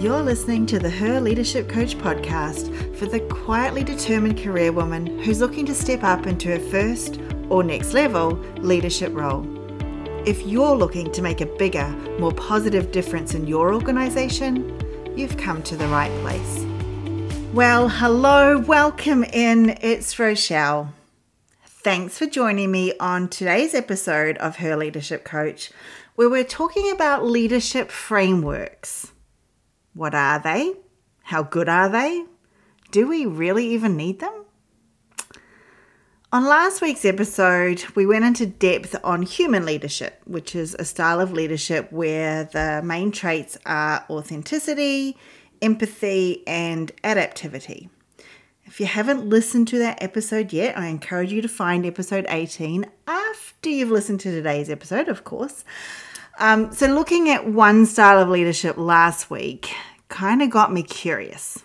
You're listening to the Her Leadership Coach podcast for the quietly determined career woman who's looking to step up into her first or next level leadership role. If you're looking to make a bigger, more positive difference in your organization, you've come to the right place. Well, hello, welcome in. It's Rochelle. Thanks for joining me on today's episode of Her Leadership Coach, where we're talking about leadership frameworks. What are they? How good are they? Do we really even need them? On last week's episode, we went into depth on human leadership, which is a style of leadership where the main traits are authenticity, empathy, and adaptivity. If you haven't listened to that episode yet, I encourage you to find episode 18 after you've listened to today's episode, of course. Um, so, looking at one style of leadership last week kind of got me curious.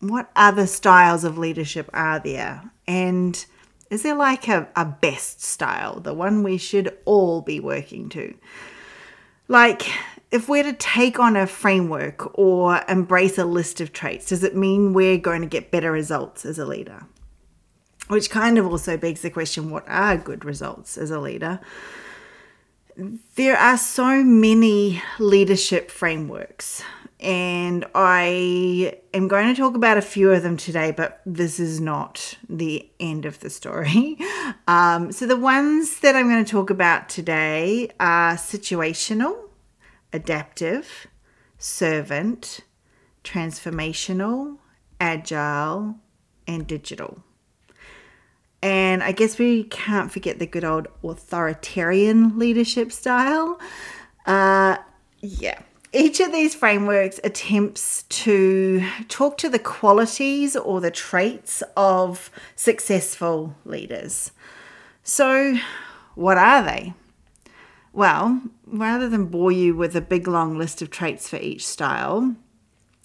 What other styles of leadership are there? And is there like a, a best style, the one we should all be working to? Like, if we're to take on a framework or embrace a list of traits, does it mean we're going to get better results as a leader? Which kind of also begs the question what are good results as a leader? There are so many leadership frameworks, and I am going to talk about a few of them today, but this is not the end of the story. Um, so, the ones that I'm going to talk about today are situational, adaptive, servant, transformational, agile, and digital. And I guess we can't forget the good old authoritarian leadership style. Uh, yeah. Each of these frameworks attempts to talk to the qualities or the traits of successful leaders. So, what are they? Well, rather than bore you with a big long list of traits for each style,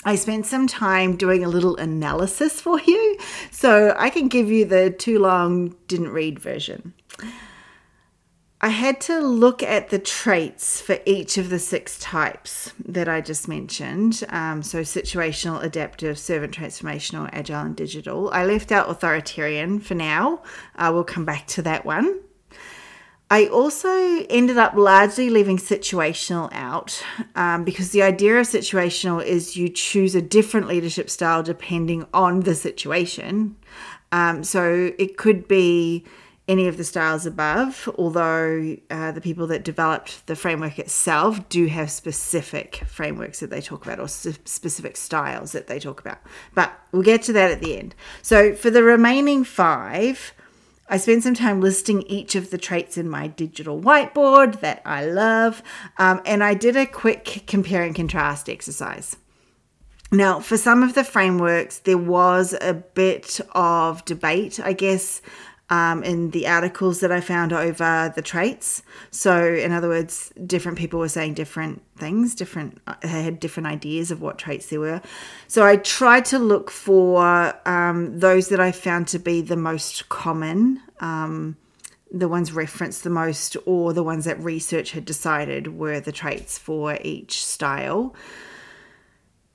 I spent some time doing a little analysis for you, so I can give you the too long didn't read version. I had to look at the traits for each of the six types that I just mentioned. Um, so, situational, adaptive, servant transformational, agile, and digital. I left out authoritarian for now. I will come back to that one. I also ended up largely leaving situational out um, because the idea of situational is you choose a different leadership style depending on the situation. Um, so it could be any of the styles above, although uh, the people that developed the framework itself do have specific frameworks that they talk about or specific styles that they talk about. But we'll get to that at the end. So for the remaining five, I spent some time listing each of the traits in my digital whiteboard that I love, um, and I did a quick compare and contrast exercise. Now, for some of the frameworks, there was a bit of debate, I guess, um, in the articles that I found over the traits. So, in other words, different people were saying different things, different they had different ideas of what traits there were. So, I tried to look for um, those that I found to be the most common. Um, the ones referenced the most, or the ones that research had decided were the traits for each style.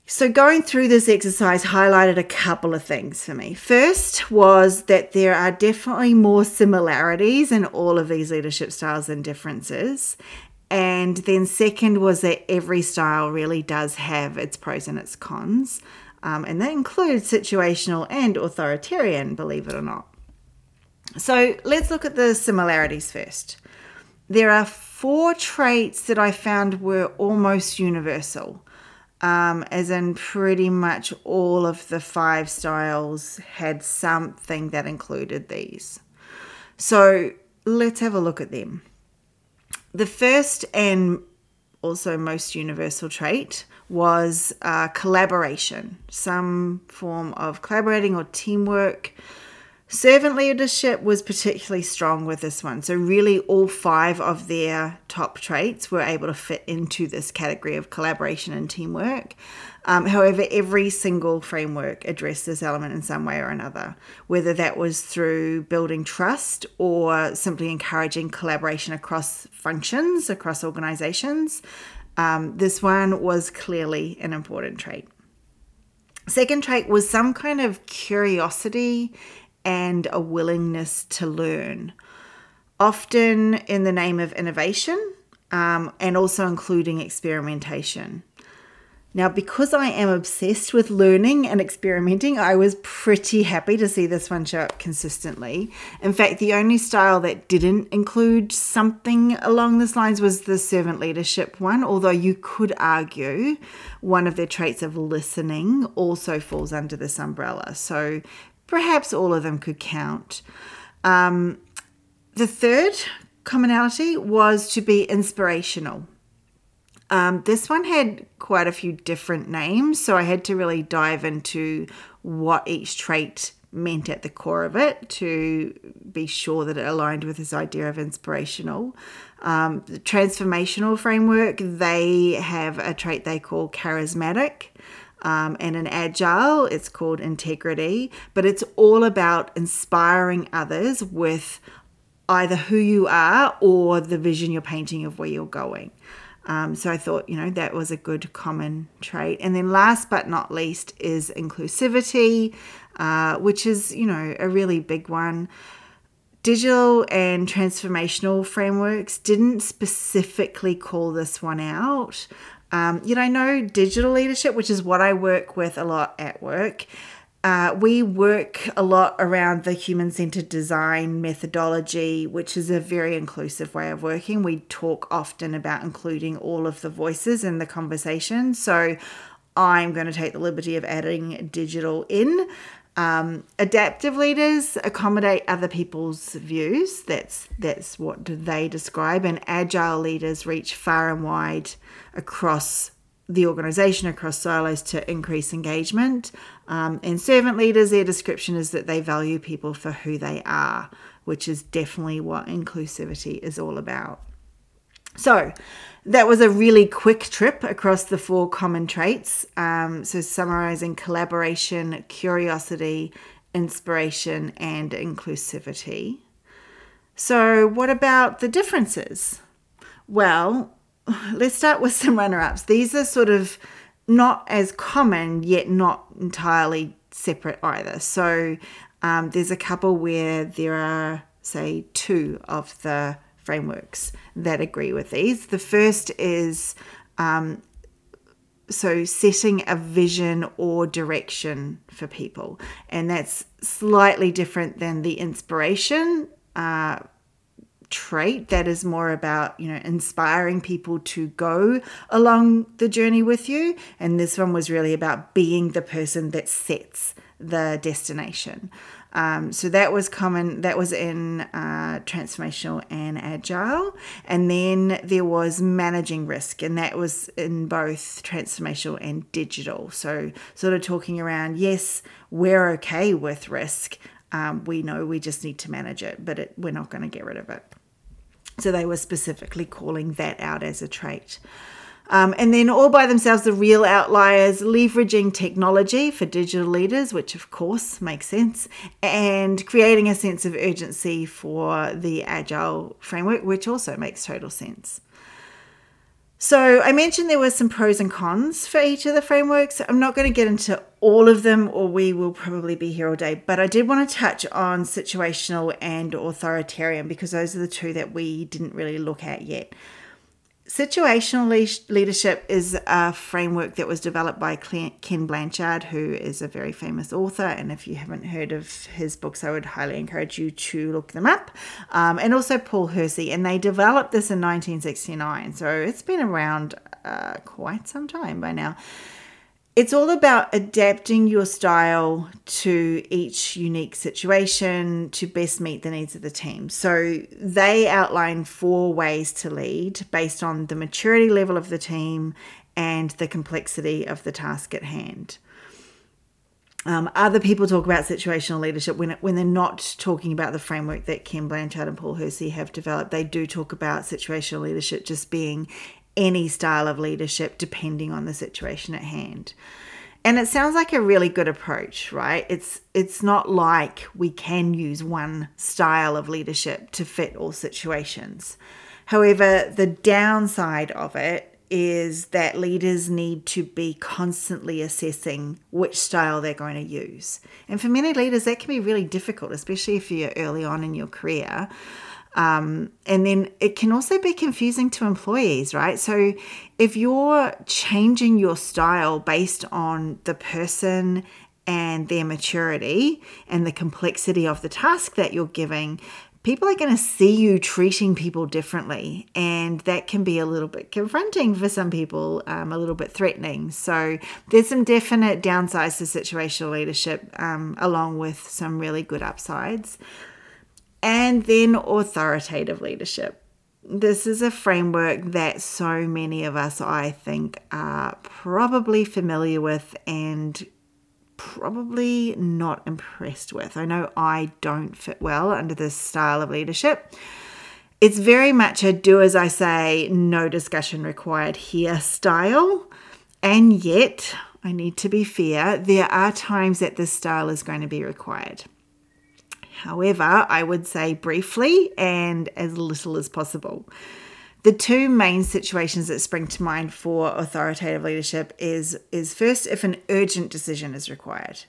So, going through this exercise highlighted a couple of things for me. First was that there are definitely more similarities in all of these leadership styles than differences. And then, second, was that every style really does have its pros and its cons. Um, and that includes situational and authoritarian, believe it or not. So, let's look at the similarities first. There are four traits that I found were almost universal um, as in pretty much all of the five styles had something that included these. So let's have a look at them. The first and also most universal trait was uh, collaboration, some form of collaborating or teamwork Servant leadership was particularly strong with this one. So, really, all five of their top traits were able to fit into this category of collaboration and teamwork. Um, however, every single framework addressed this element in some way or another, whether that was through building trust or simply encouraging collaboration across functions, across organizations. Um, this one was clearly an important trait. Second trait was some kind of curiosity and a willingness to learn, often in the name of innovation um, and also including experimentation. Now, because I am obsessed with learning and experimenting, I was pretty happy to see this one show up consistently. In fact, the only style that didn't include something along this lines was the servant leadership one, although you could argue one of their traits of listening also falls under this umbrella. So perhaps all of them could count. Um, the third commonality was to be inspirational. Um, this one had quite a few different names, so I had to really dive into what each trait meant at the core of it to be sure that it aligned with this idea of inspirational. Um, the transformational framework, they have a trait they call charismatic. Um, and an agile, it's called integrity, but it's all about inspiring others with either who you are or the vision you're painting of where you're going. Um, so I thought, you know, that was a good common trait. And then last but not least is inclusivity, uh, which is, you know, a really big one. Digital and transformational frameworks didn't specifically call this one out. Um, you know, I know digital leadership, which is what I work with a lot at work. Uh, we work a lot around the human centered design methodology, which is a very inclusive way of working. We talk often about including all of the voices in the conversation. So I'm going to take the liberty of adding digital in. Um, adaptive leaders accommodate other people's views. That's that's what they describe. And agile leaders reach far and wide across the organisation across silos to increase engagement. Um, and servant leaders, their description is that they value people for who they are, which is definitely what inclusivity is all about. So, that was a really quick trip across the four common traits. Um, so, summarizing collaboration, curiosity, inspiration, and inclusivity. So, what about the differences? Well, let's start with some runner ups. These are sort of not as common, yet not entirely separate either. So um, there's a couple where there are, say, two of the frameworks that agree with these. The first is um, so setting a vision or direction for people, and that's slightly different than the inspiration. Uh, trait that is more about you know inspiring people to go along the journey with you and this one was really about being the person that sets the destination um, so that was common that was in uh, transformational and agile and then there was managing risk and that was in both transformational and digital so sort of talking around yes we're okay with risk um, we know we just need to manage it, but it, we're not going to get rid of it. So they were specifically calling that out as a trait. Um, and then, all by themselves, the real outliers leveraging technology for digital leaders, which of course makes sense, and creating a sense of urgency for the agile framework, which also makes total sense. So, I mentioned there were some pros and cons for each of the frameworks. I'm not going to get into all of them, or we will probably be here all day, but I did want to touch on situational and authoritarian because those are the two that we didn't really look at yet. Situational le- leadership is a framework that was developed by Ken Blanchard, who is a very famous author. And if you haven't heard of his books, I would highly encourage you to look them up. Um, and also Paul Hersey. And they developed this in 1969. So it's been around uh, quite some time by now it's all about adapting your style to each unique situation to best meet the needs of the team. So they outline four ways to lead based on the maturity level of the team and the complexity of the task at hand. Um, other people talk about situational leadership when, when they're not talking about the framework that Ken Blanchard and Paul Hersey have developed. They do talk about situational leadership just being any style of leadership depending on the situation at hand. And it sounds like a really good approach, right? It's it's not like we can use one style of leadership to fit all situations. However, the downside of it is that leaders need to be constantly assessing which style they're going to use. And for many leaders, that can be really difficult, especially if you're early on in your career. Um, and then it can also be confusing to employees, right? So if you're changing your style based on the person and their maturity and the complexity of the task that you're giving, people are going to see you treating people differently. And that can be a little bit confronting for some people, um, a little bit threatening. So there's some definite downsides to situational leadership, um, along with some really good upsides. And then authoritative leadership. This is a framework that so many of us, I think, are probably familiar with and probably not impressed with. I know I don't fit well under this style of leadership. It's very much a do as I say, no discussion required here style. And yet, I need to be fair, there are times that this style is going to be required. However, I would say briefly and as little as possible. The two main situations that spring to mind for authoritative leadership is is first if an urgent decision is required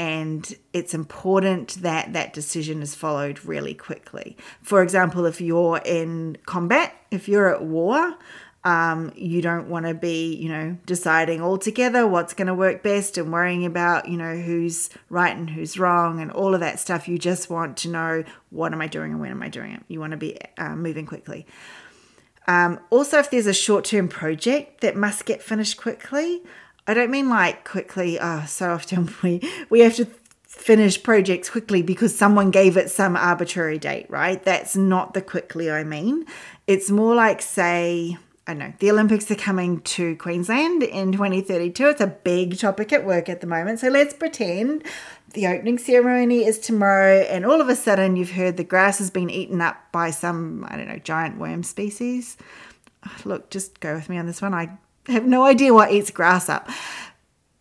and it's important that that decision is followed really quickly. For example, if you're in combat, if you're at war, um, you don't want to be, you know, deciding all together what's going to work best and worrying about, you know, who's right and who's wrong and all of that stuff. You just want to know what am I doing and when am I doing it. You want to be uh, moving quickly. Um, also, if there's a short term project that must get finished quickly, I don't mean like quickly. Oh, so often we we have to finish projects quickly because someone gave it some arbitrary date, right? That's not the quickly I mean. It's more like, say, I know, the Olympics are coming to Queensland in 2032. It's a big topic at work at the moment. So let's pretend the opening ceremony is tomorrow, and all of a sudden you've heard the grass has been eaten up by some, I don't know, giant worm species. Look, just go with me on this one. I have no idea what eats grass up.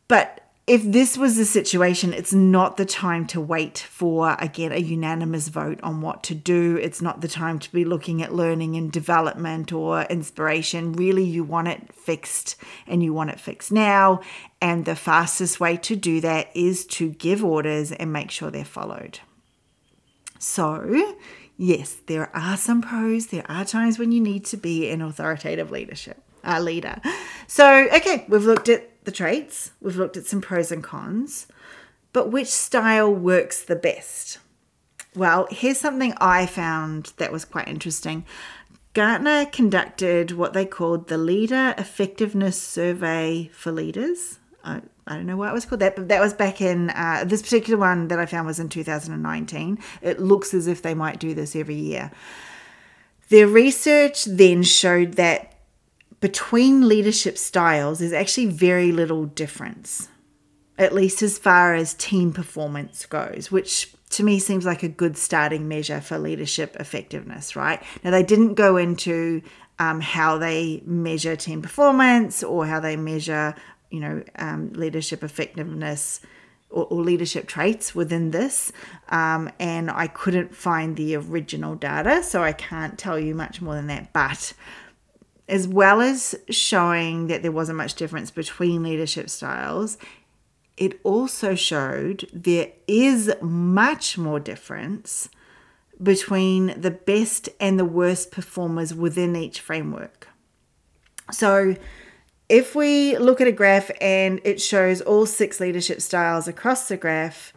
But if this was the situation, it's not the time to wait for, again, a unanimous vote on what to do. It's not the time to be looking at learning and development or inspiration. Really, you want it fixed and you want it fixed now. And the fastest way to do that is to give orders and make sure they're followed. So, yes, there are some pros. There are times when you need to be an authoritative leadership, a leader. So, okay, we've looked at the traits, we've looked at some pros and cons, but which style works the best? Well, here's something I found that was quite interesting. Gartner conducted what they called the Leader Effectiveness Survey for Leaders. I, I don't know why it was called that, but that was back in uh, this particular one that I found was in 2019. It looks as if they might do this every year. Their research then showed that between leadership styles, there's actually very little difference, at least as far as team performance goes, which to me seems like a good starting measure for leadership effectiveness, right? Now, they didn't go into um, how they measure team performance or how they measure, you know, um, leadership effectiveness or, or, leadership traits within this. Um, and I couldn't find the original data, so I can't tell you much more than that. But as well as showing that there wasn't much difference between leadership styles, it also showed there is much more difference between the best and the worst performers within each framework. So, if we look at a graph and it shows all six leadership styles across the graph,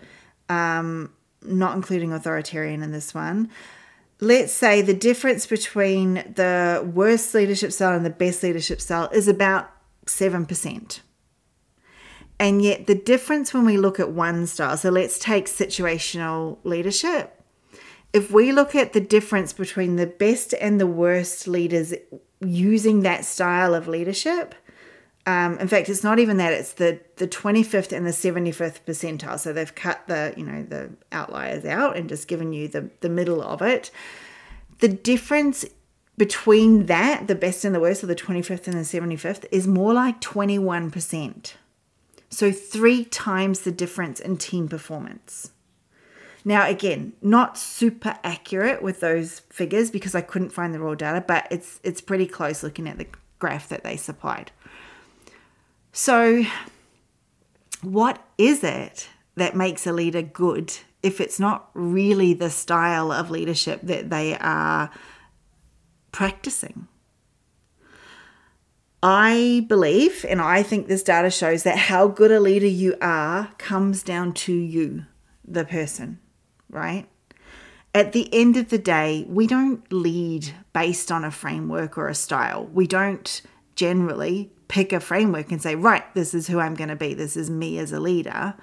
um, not including authoritarian in this one, let's say the difference between the worst leadership style and the best leadership style is about 7%. And yet, the difference when we look at one style, so let's take situational leadership. If we look at the difference between the best and the worst leaders using that style of leadership, um, in fact, it's not even that; it's the the twenty fifth and the seventy fifth percentile. So they've cut the you know the outliers out and just given you the the middle of it. The difference between that, the best and the worst, of the twenty fifth and the seventy fifth, is more like twenty one percent. So three times the difference in team performance. Now, again, not super accurate with those figures because I couldn't find the raw data, but it's it's pretty close looking at the graph that they supplied. So, what is it that makes a leader good if it's not really the style of leadership that they are practicing? I believe, and I think this data shows that how good a leader you are comes down to you, the person, right? At the end of the day, we don't lead based on a framework or a style. We don't generally pick a framework and say, right, this is who I'm going to be, this is me as a leader.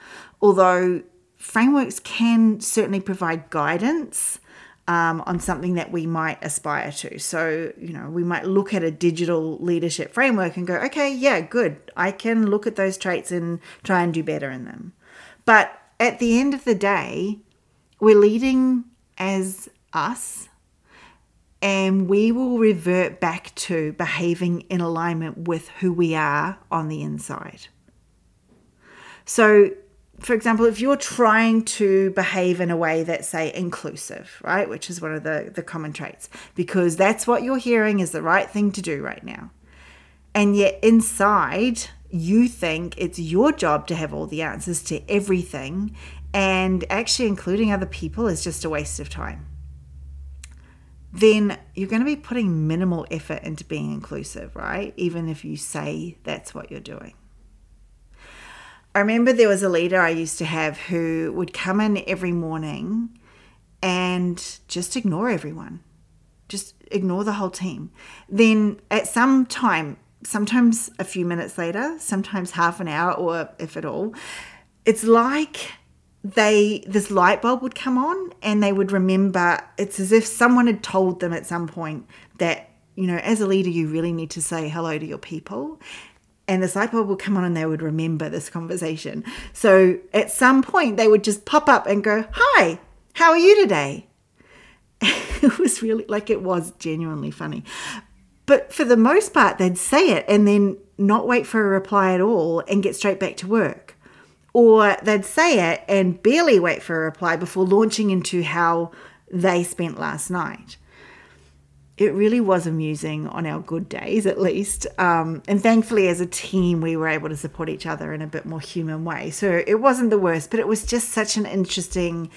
Although frameworks can certainly provide guidance um, on something that we might aspire to. So, you know, we might look at a digital leadership framework and go, okay, yeah, good. I can look at those traits and try and do better in them. But at the end of the day, we're leading as us and we will revert back to behaving in alignment with who we are on the inside. So, for example, if you're trying to behave in a way that's, say, inclusive, right, which is one of the, the common traits, because that's what you're hearing is the right thing to do right now. And yet inside, you think it's your job to have all the answers to everything, and actually including other people is just a waste of time. Then you're going to be putting minimal effort into being inclusive, right? Even if you say that's what you're doing. I remember there was a leader I used to have who would come in every morning and just ignore everyone, just ignore the whole team. Then at some time, sometimes a few minutes later, sometimes half an hour, or if at all, it's like they this light bulb would come on and they would remember it's as if someone had told them at some point that you know as a leader you really need to say hello to your people and this light bulb would come on and they would remember this conversation. So at some point, they would just pop up and go, Hi, how are you today? it was really like it was genuinely funny. But for the most part, they'd say it and then not wait for a reply at all and get straight back to work. Or they'd say it and barely wait for a reply before launching into how they spent last night it really was amusing on our good days, at least. Um, and thankfully, as a team, we were able to support each other in a bit more human way. So it wasn't the worst, but it was just such an interesting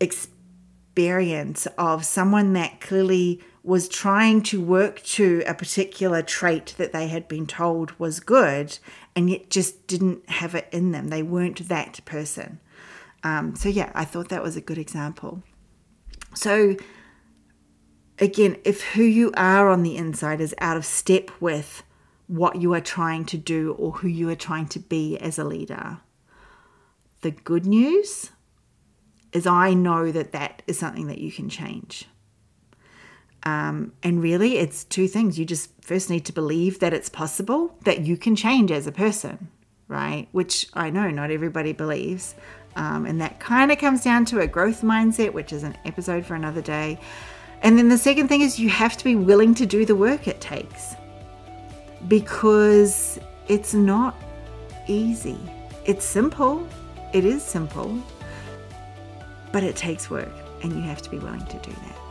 experience of someone that clearly was trying to work to a particular trait that they had been told was good and yet just didn't have it in them. They weren't that person. Um, so, yeah, I thought that was a good example. So, again, if who you are on the inside is out of step with what you are trying to do or who you are trying to be as a leader, the good news is I know that that is something that you can change. Um, and really, it's two things. You just first need to believe that it's possible, that you can change as a person, right? Which I know not everybody believes. Um, and that kind of comes down to a growth mindset, which is an episode for another day. And then the second thing is you have to be willing to do the work it takes because it's not easy. It's simple, it is simple, but it takes work and you have to be willing to do that.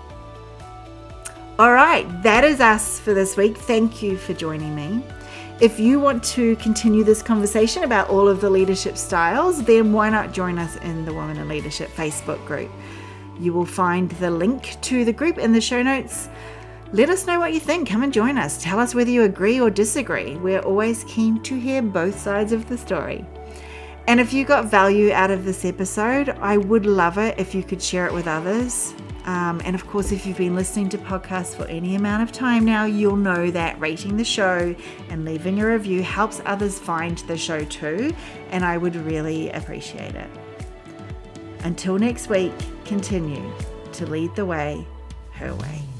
All right, that is us for this week. Thank you for joining me. If you want to continue this conversation about all of the leadership styles, then why not join us in the Women in Leadership Facebook group? You will find the link to the group in the show notes. Let us know what you think. Come and join us. Tell us whether you agree or disagree. We're always keen to hear both sides of the story. And if you got value out of this episode, I would love it if you could share it with others. Um, and of course, if you've been listening to podcasts for any amount of time now, you'll know that rating the show and leaving a review helps others find the show too. And I would really appreciate it. Until next week, continue to lead the way her way.